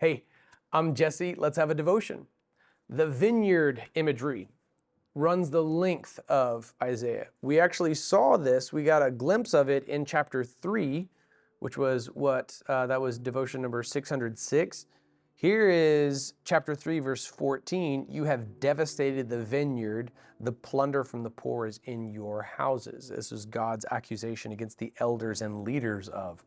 Hey, I'm Jesse. Let's have a devotion. The vineyard imagery runs the length of Isaiah. We actually saw this, we got a glimpse of it in chapter 3, which was what uh, that was devotion number 606. Here is chapter 3, verse 14. You have devastated the vineyard, the plunder from the poor is in your houses. This is God's accusation against the elders and leaders of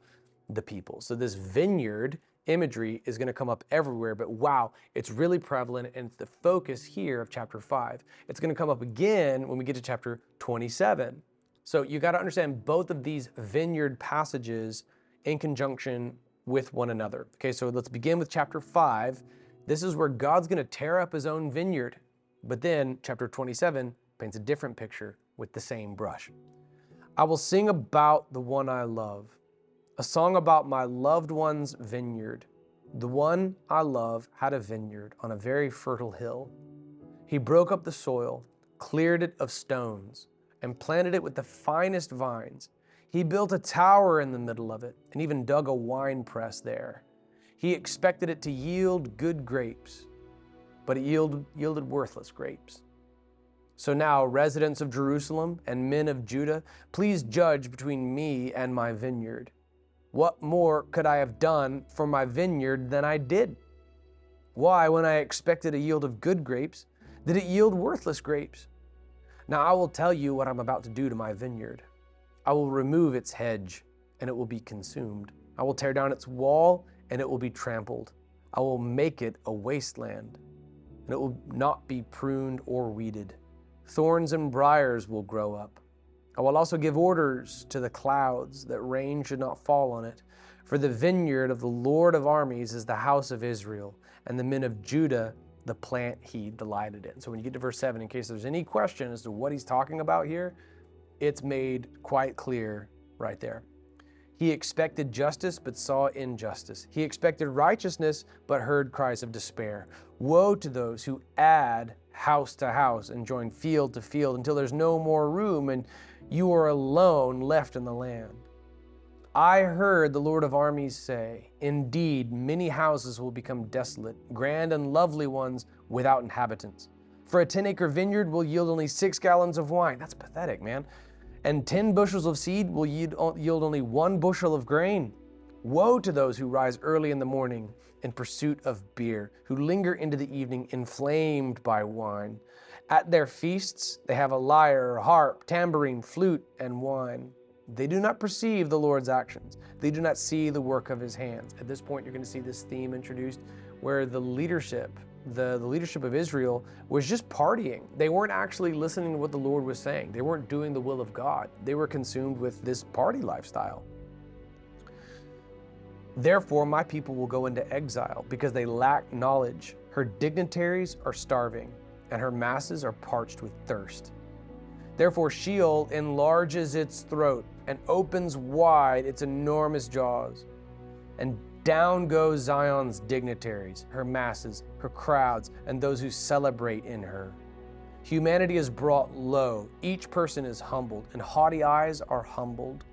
the people. So, this vineyard imagery is going to come up everywhere, but wow, it's really prevalent and it's the focus here of chapter 5. It's going to come up again when we get to chapter 27. So you got to understand both of these vineyard passages in conjunction with one another. Okay, so let's begin with chapter 5. This is where God's going to tear up his own vineyard. But then chapter 27 paints a different picture with the same brush. I will sing about the one I love a song about my loved one's vineyard. The one I love had a vineyard on a very fertile hill. He broke up the soil, cleared it of stones, and planted it with the finest vines. He built a tower in the middle of it and even dug a wine press there. He expected it to yield good grapes, but it yielded, yielded worthless grapes. So now, residents of Jerusalem and men of Judah, please judge between me and my vineyard. What more could I have done for my vineyard than I did? Why, when I expected a yield of good grapes, did it yield worthless grapes? Now I will tell you what I'm about to do to my vineyard. I will remove its hedge, and it will be consumed. I will tear down its wall, and it will be trampled. I will make it a wasteland, and it will not be pruned or weeded. Thorns and briers will grow up. I will also give orders to the clouds that rain should not fall on it. For the vineyard of the Lord of armies is the house of Israel, and the men of Judah the plant he delighted in. So when you get to verse 7, in case there's any question as to what he's talking about here, it's made quite clear right there. He expected justice but saw injustice. He expected righteousness but heard cries of despair. Woe to those who add house to house and join field to field until there's no more room and you are alone left in the land. I heard the Lord of armies say, Indeed, many houses will become desolate, grand and lovely ones without inhabitants. For a 10 acre vineyard will yield only six gallons of wine. That's pathetic, man. And 10 bushels of seed will yield only one bushel of grain. Woe to those who rise early in the morning in pursuit of beer, who linger into the evening inflamed by wine. At their feasts, they have a lyre, harp, tambourine, flute, and wine. They do not perceive the Lord's actions. They do not see the work of his hands. At this point, you're going to see this theme introduced where the leadership, the, the leadership of Israel, was just partying. They weren't actually listening to what the Lord was saying, they weren't doing the will of God. They were consumed with this party lifestyle. Therefore, my people will go into exile because they lack knowledge. Her dignitaries are starving and her masses are parched with thirst. Therefore, Sheol enlarges its throat and opens wide its enormous jaws. And down go Zion's dignitaries, her masses, her crowds, and those who celebrate in her. Humanity is brought low, each person is humbled, and haughty eyes are humbled.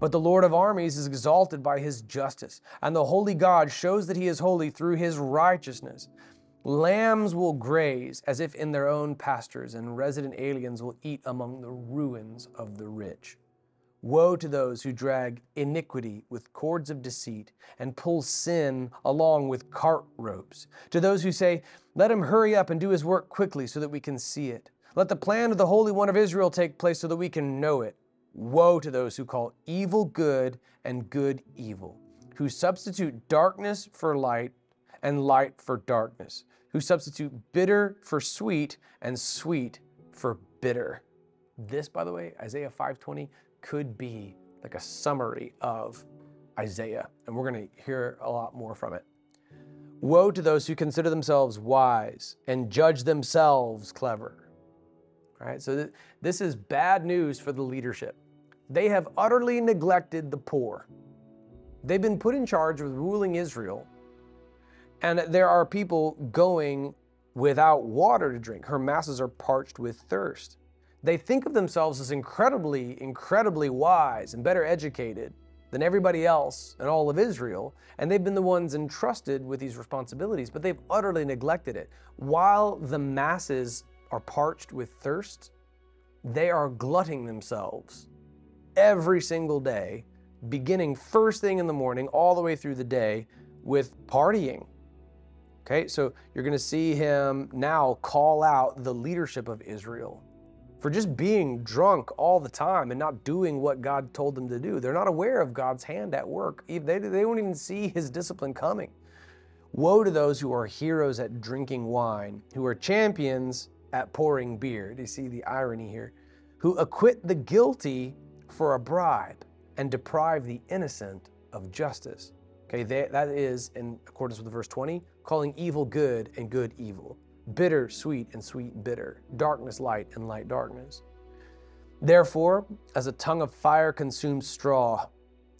But the Lord of armies is exalted by his justice, and the holy God shows that he is holy through his righteousness. Lambs will graze as if in their own pastures, and resident aliens will eat among the ruins of the rich. Woe to those who drag iniquity with cords of deceit and pull sin along with cart ropes. To those who say, Let him hurry up and do his work quickly so that we can see it. Let the plan of the Holy One of Israel take place so that we can know it. Woe to those who call evil good and good evil, who substitute darkness for light and light for darkness, who substitute bitter for sweet and sweet for bitter. This, by the way, Isaiah 520 could be like a summary of Isaiah, and we're going to hear a lot more from it. Woe to those who consider themselves wise and judge themselves clever. Right, so th- this is bad news for the leadership. They have utterly neglected the poor. They've been put in charge of ruling Israel and there are people going without water to drink. Her masses are parched with thirst. They think of themselves as incredibly, incredibly wise and better educated than everybody else in all of Israel, and they've been the ones entrusted with these responsibilities, but they've utterly neglected it. While the masses are parched with thirst, they are glutting themselves every single day, beginning first thing in the morning all the way through the day with partying. Okay, so you're going to see him now call out the leadership of Israel for just being drunk all the time and not doing what God told them to do. They're not aware of God's hand at work. They, they won't even see his discipline coming. Woe to those who are heroes at drinking wine, who are champions at pouring beer. Do you see the irony here? Who acquit the guilty for a bribe and deprive the innocent of justice. Okay, that is in accordance with verse 20, calling evil good and good evil bitter, sweet, and sweet, bitter, darkness, light, and light, darkness. Therefore, as a tongue of fire consumes straw,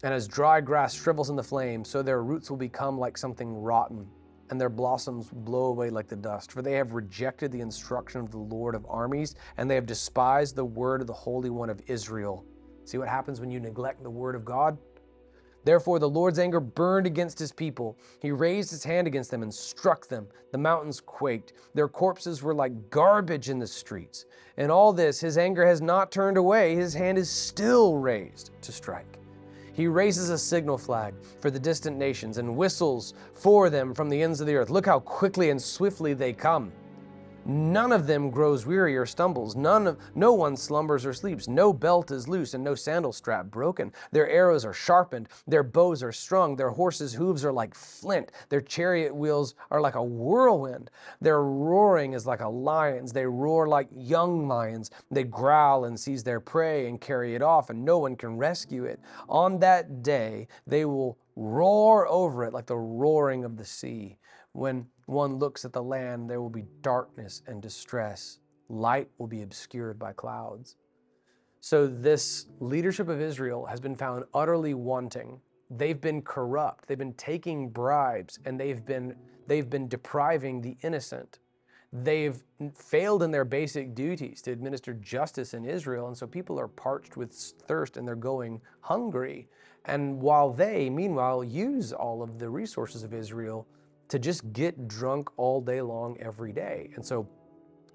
and as dry grass shrivels in the flame, so their roots will become like something rotten, and their blossoms blow away like the dust. For they have rejected the instruction of the Lord of armies, and they have despised the word of the Holy One of Israel. See what happens when you neglect the word of God? Therefore, the Lord's anger burned against his people. He raised his hand against them and struck them. The mountains quaked. Their corpses were like garbage in the streets. And all this, his anger has not turned away. His hand is still raised to strike. He raises a signal flag for the distant nations and whistles for them from the ends of the earth. Look how quickly and swiftly they come. None of them grows weary or stumbles. None of, no one slumbers or sleeps. No belt is loose and no sandal strap broken. Their arrows are sharpened. Their bows are strung. Their horses' hooves are like flint. Their chariot wheels are like a whirlwind. Their roaring is like a lion's. They roar like young lions. They growl and seize their prey and carry it off, and no one can rescue it. On that day, they will roar over it like the roaring of the sea. When one looks at the land, there will be darkness and distress. Light will be obscured by clouds. So, this leadership of Israel has been found utterly wanting. They've been corrupt. They've been taking bribes and they've been, they've been depriving the innocent. They've failed in their basic duties to administer justice in Israel. And so people are parched with thirst and they're going hungry. And while they, meanwhile, use all of the resources of Israel to just get drunk all day long every day. And so,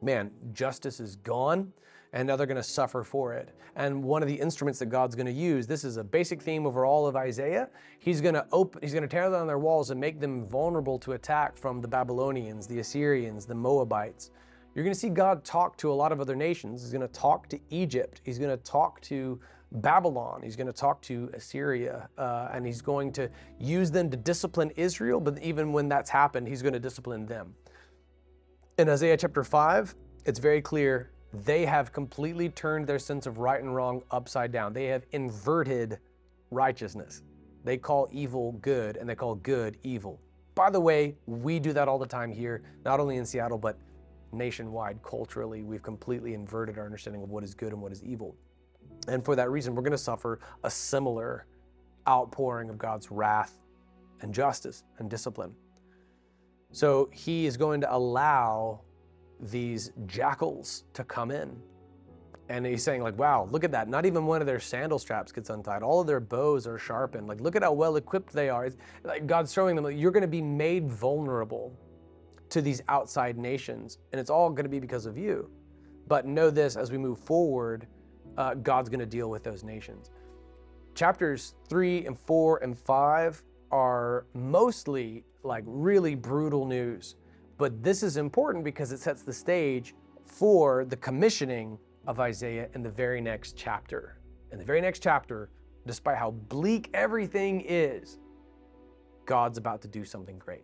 man, justice is gone and now they're going to suffer for it. And one of the instruments that God's going to use, this is a basic theme over all of Isaiah. He's going to open he's going to tear down their walls and make them vulnerable to attack from the Babylonians, the Assyrians, the Moabites. You're going to see God talk to a lot of other nations. He's going to talk to Egypt. He's going to talk to Babylon. He's going to talk to Assyria, uh, and he's going to use them to discipline Israel. But even when that's happened, he's going to discipline them. In Isaiah chapter 5, it's very clear they have completely turned their sense of right and wrong upside down. They have inverted righteousness. They call evil good and they call good evil. By the way, we do that all the time here, not only in Seattle, but nationwide, culturally. We've completely inverted our understanding of what is good and what is evil. And for that reason, we're going to suffer a similar outpouring of God's wrath and justice and discipline. So he is going to allow these jackals to come in. And he's saying, like, wow, look at that. Not even one of their sandal straps gets untied. All of their bows are sharpened. Like, look at how well equipped they are. Like God's showing them, like, you're going to be made vulnerable to these outside nations. And it's all going to be because of you. But know this as we move forward, uh, God's going to deal with those nations. Chapters three and four and five are mostly like really brutal news. But this is important because it sets the stage for the commissioning of Isaiah in the very next chapter. In the very next chapter, despite how bleak everything is, God's about to do something great.